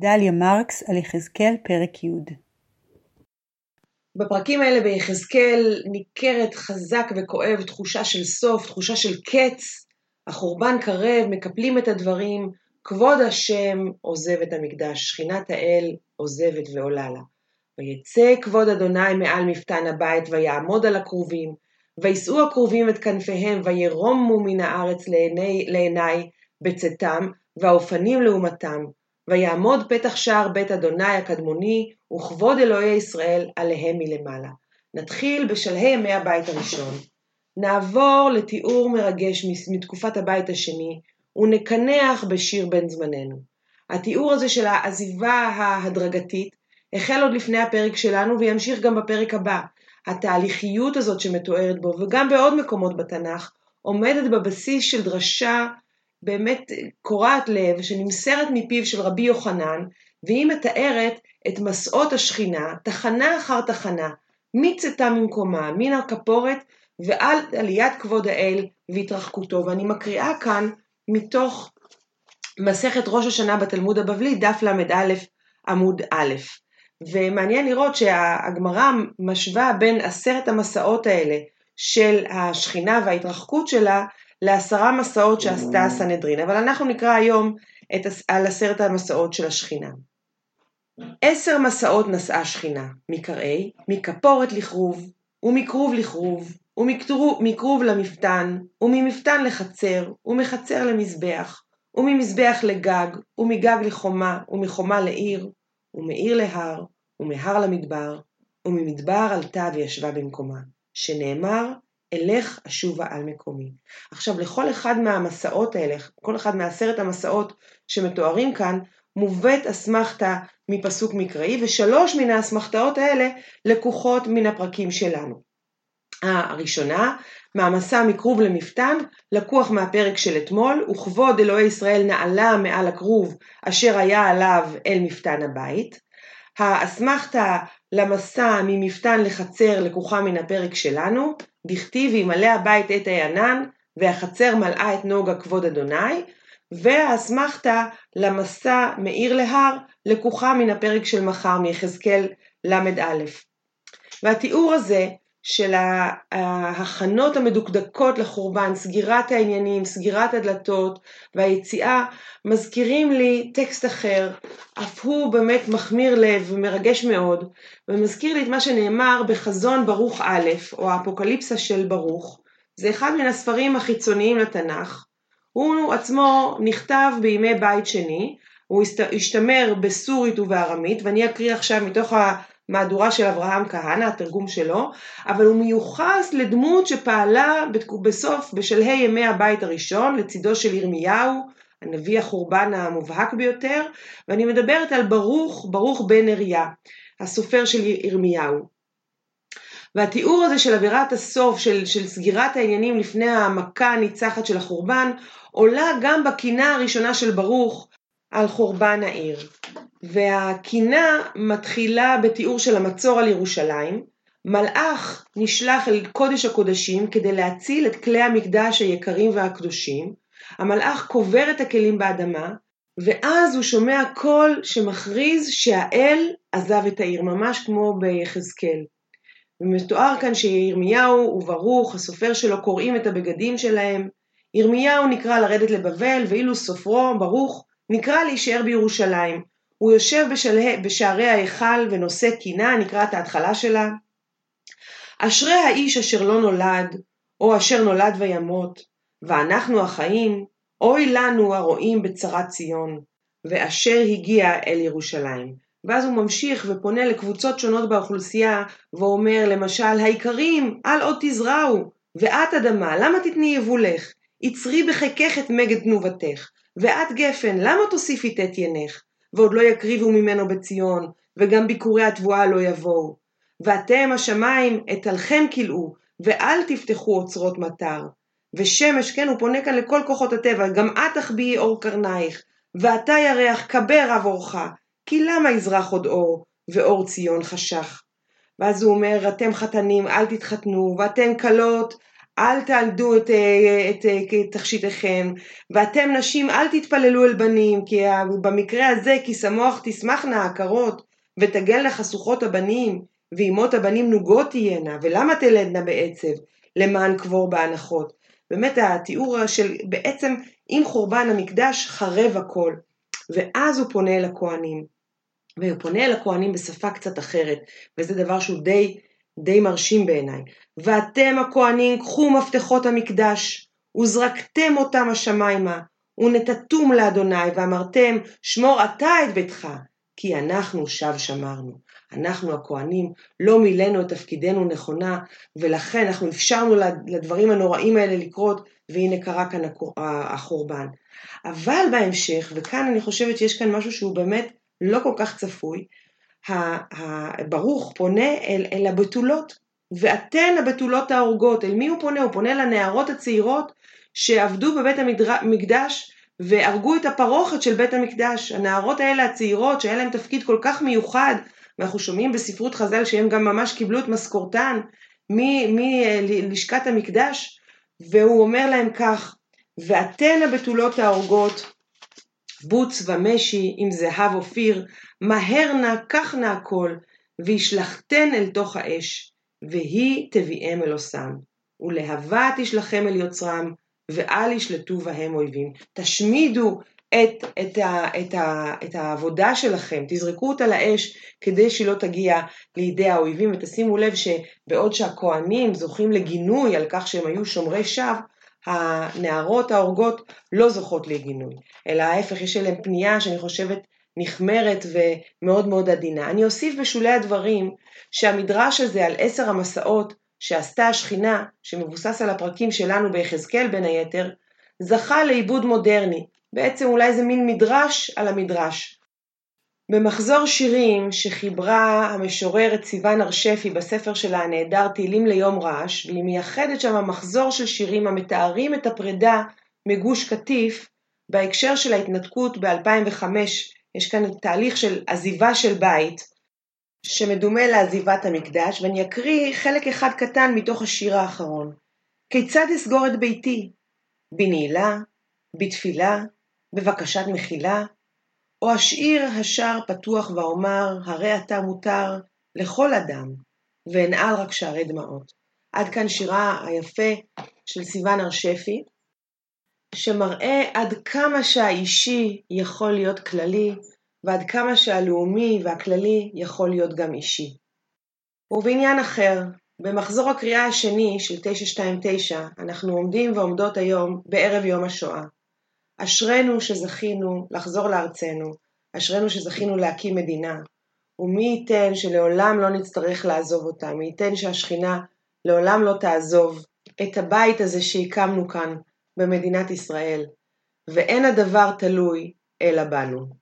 דליה מרקס על יחזקאל פרק י' בפרקים האלה ביחזקאל ניכרת חזק וכואב תחושה של סוף, תחושה של קץ, החורבן קרב, מקפלים את הדברים, כבוד השם עוזב את המקדש, שכינת האל עוזבת ועולה לה. ויצא כבוד אדוני מעל מפתן הבית, ויעמוד על הכרובים, וישאו הכרובים את כנפיהם, וירומו מן הארץ לעיני, לעיני בצאתם, והאופנים לעומתם. ויעמוד פתח שער בית אדוני הקדמוני, וכבוד אלוהי ישראל עליהם מלמעלה. נתחיל בשלהי ימי הבית הראשון. נעבור לתיאור מרגש מתקופת הבית השני, ונקנח בשיר בן זמננו. התיאור הזה של העזיבה ההדרגתית החל עוד לפני הפרק שלנו וימשיך גם בפרק הבא. התהליכיות הזאת שמתוארת בו, וגם בעוד מקומות בתנ"ך, עומדת בבסיס של דרשה באמת קורעת לב, שנמסרת מפיו של רבי יוחנן, והיא מתארת את מסעות השכינה, תחנה אחר תחנה, מצאתה ממקומה, מן הכפורת, ועל עליית כבוד האל והתרחקותו. ואני מקריאה כאן מתוך מסכת ראש השנה בתלמוד הבבלי, דף ל"א עמוד א'. ומעניין לראות שהגמרא משווה בין עשרת המסעות האלה של השכינה וההתרחקות שלה לעשרה מסעות שעשתה הסנהדרין, אבל אנחנו נקרא היום את, על עשרת המסעות של השכינה. עשר מסעות נשאה שכינה, מקראי, מכפורת לכרוב, ומכרוב לכרוב, ומכרוב למפתן, וממפתן לחצר, ומחצר למזבח, וממזבח לגג, ומגג לחומה, ומחומה לעיר, ומעיר להר, ומהר למדבר, וממדבר עלתה וישבה במקומה, שנאמר אלך אשובה על מקומי. עכשיו לכל אחד מהמסעות האלה, כל אחד מעשרת המסעות שמתוארים כאן, מובאת אסמכתה מפסוק מקראי, ושלוש מן האסמכתאות האלה לקוחות מן הפרקים שלנו. הראשונה, מהמסע מכרוב למפתן, לקוח מהפרק של אתמול, וכבוד אלוהי ישראל נעלה מעל הכרוב אשר היה עליו אל מפתן הבית. האסמכתה למסע ממפתן לחצר לקוחה מן הפרק שלנו, דכתיב וימלא הבית את הענן, והחצר מלאה את נוגה כבוד אדוני, והאסמכתה למסע מעיר להר לקוחה מן הפרק של מחר מיחזקאל ל"א. והתיאור הזה של ההכנות המדוקדקות לחורבן, סגירת העניינים, סגירת הדלתות והיציאה, מזכירים לי טקסט אחר, אף הוא באמת מחמיר לב ומרגש מאוד, ומזכיר לי את מה שנאמר בחזון ברוך א', או האפוקליפסה של ברוך, זה אחד מן הספרים החיצוניים לתנ"ך, הוא עצמו נכתב בימי בית שני, הוא השתמר בסורית ובארמית, ואני אקריא עכשיו מתוך מהדורה של אברהם כהנא, התרגום שלו, אבל הוא מיוחס לדמות שפעלה בסוף, בשלהי ימי הבית הראשון, לצידו של ירמיהו, הנביא החורבן המובהק ביותר, ואני מדברת על ברוך, ברוך בן אריה, הסופר של ירמיהו. והתיאור הזה של אווירת הסוף, של, של סגירת העניינים לפני המכה הניצחת של החורבן, עולה גם בקינה הראשונה של ברוך, על חורבן העיר. והקינה מתחילה בתיאור של המצור על ירושלים. מלאך נשלח אל קודש הקודשים כדי להציל את כלי המקדש היקרים והקדושים. המלאך קובר את הכלים באדמה, ואז הוא שומע קול שמכריז שהאל עזב את העיר, ממש כמו ביחזקאל. ומתואר כאן שירמיהו וברוך, הסופר שלו, קוראים את הבגדים שלהם. ירמיהו נקרא לרדת לבבל, ואילו סופרו, ברוך, נקרא להישאר בירושלים. הוא יושב בשלה, בשערי ההיכל ונושא קינה, נקרא את ההתחלה שלה. אשרי האיש אשר לא נולד, או אשר נולד וימות, ואנחנו החיים, אוי לנו הרואים בצרת ציון, ואשר הגיע אל ירושלים. ואז הוא ממשיך ופונה לקבוצות שונות באוכלוסייה, ואומר למשל, העיקרים, אל עוד תזרעו, ואת אדמה, למה תתני יבולך? יצרי בחיקך את מגד תנובתך, ואת גפן, למה תוסיפי תת ינך? ועוד לא יקריבו ממנו בציון, וגם ביקורי התבואה לא יבואו. ואתם השמיים, את עלכם כלאו, ואל תפתחו אוצרות מטר. ושמש, כן, הוא פונה כאן לכל כוחות הטבע, גם את תחביאי אור קרנייך, ואתה ירח כבה רב אורך, כי למה יזרח עוד אור, ואור ציון חשך? ואז הוא אומר, אתם חתנים, אל תתחתנו, ואתם כלות, אל תעלדו את, אה, את, את תכשיטיכם, ואתם נשים אל תתפללו אל בנים, כי במקרה הזה כי שמוח תשמחנה העקרות, ותגלנה חשוכות הבנים, ואימות הבנים נוגות תהיינה, ולמה תלדנה בעצב? למען קבור בהנחות. באמת התיאור של בעצם עם חורבן המקדש חרב הכל. ואז הוא פונה אל הכהנים. והוא פונה אל הכהנים בשפה קצת אחרת, וזה דבר שהוא די, די מרשים בעיניי. ואתם הכהנים קחו מפתחות המקדש, וזרקתם אותם השמיימה, ונתתום לאדוני, ואמרתם שמור אתה את ביתך, כי אנחנו שב שמרנו. אנחנו הכהנים לא מילאנו את תפקידנו נכונה, ולכן אנחנו אפשרנו לדברים הנוראים האלה לקרות, והנה קרה כאן החורבן. אבל בהמשך, וכאן אני חושבת שיש כאן משהו שהוא באמת לא כל כך צפוי, ברוך פונה אל, אל הבתולות, ואתן הבתולות ההורגות. אל מי הוא פונה? הוא פונה לנערות הצעירות שעבדו בבית המקדש והרגו את הפרוכת של בית המקדש. הנערות האלה הצעירות שהיה להן תפקיד כל כך מיוחד, ואנחנו שומעים בספרות חז"ל שהם גם ממש קיבלו את משכורתן מלשכת המקדש, והוא אומר להם כך, ואתן הבתולות ההורגות, בוץ ומשי עם זהב אופיר, מהר נא קח נא הכל, וישלחתן אל תוך האש, והיא תביאם אל עושם. ולהבה תשלחם אל יוצרם, ואל ישלטו בהם אויבים. תשמידו את, את, ה, את, ה, את העבודה שלכם, תזרקו אותה לאש כדי שהיא לא תגיע לידי האויבים, ותשימו לב שבעוד שהכוהנים זוכים לגינוי על כך שהם היו שומרי שווא, הנערות ההורגות לא זוכות לגינוי, אלא ההפך, יש אליהם פנייה שאני חושבת נחמרת ומאוד מאוד עדינה. אני אוסיף בשולי הדברים שהמדרש הזה על עשר המסעות שעשתה השכינה, שמבוסס על הפרקים שלנו ביחזקאל בין היתר, זכה לעיבוד מודרני. בעצם אולי זה מין מדרש על המדרש. במחזור שירים שחיברה המשוררת סיוון ארשפי בספר שלה הנהדר תהילים ליום רעש, והיא מייחדת שם מחזור של שירים המתארים את הפרידה מגוש קטיף בהקשר של ההתנתקות ב-2005, יש כאן תהליך של עזיבה של בית, שמדומה לעזיבת המקדש, ואני אקריא חלק אחד קטן מתוך השיר האחרון. כיצד אסגור את ביתי? בנעילה? בתפילה? בבקשת מחילה? או אשאיר השער פתוח ואומר, הרי אתה מותר לכל אדם, ואנעל רק שערי דמעות. עד כאן שירה היפה של סיוון הרשפי, שמראה עד כמה שהאישי יכול להיות כללי, ועד כמה שהלאומי והכללי יכול להיות גם אישי. ובעניין אחר, במחזור הקריאה השני של 929, אנחנו עומדים ועומדות היום בערב יום השואה. אשרינו שזכינו לחזור לארצנו, אשרינו שזכינו להקים מדינה, ומי ייתן שלעולם לא נצטרך לעזוב אותה, מי ייתן שהשכינה לעולם לא תעזוב את הבית הזה שהקמנו כאן במדינת ישראל, ואין הדבר תלוי אלא בנו.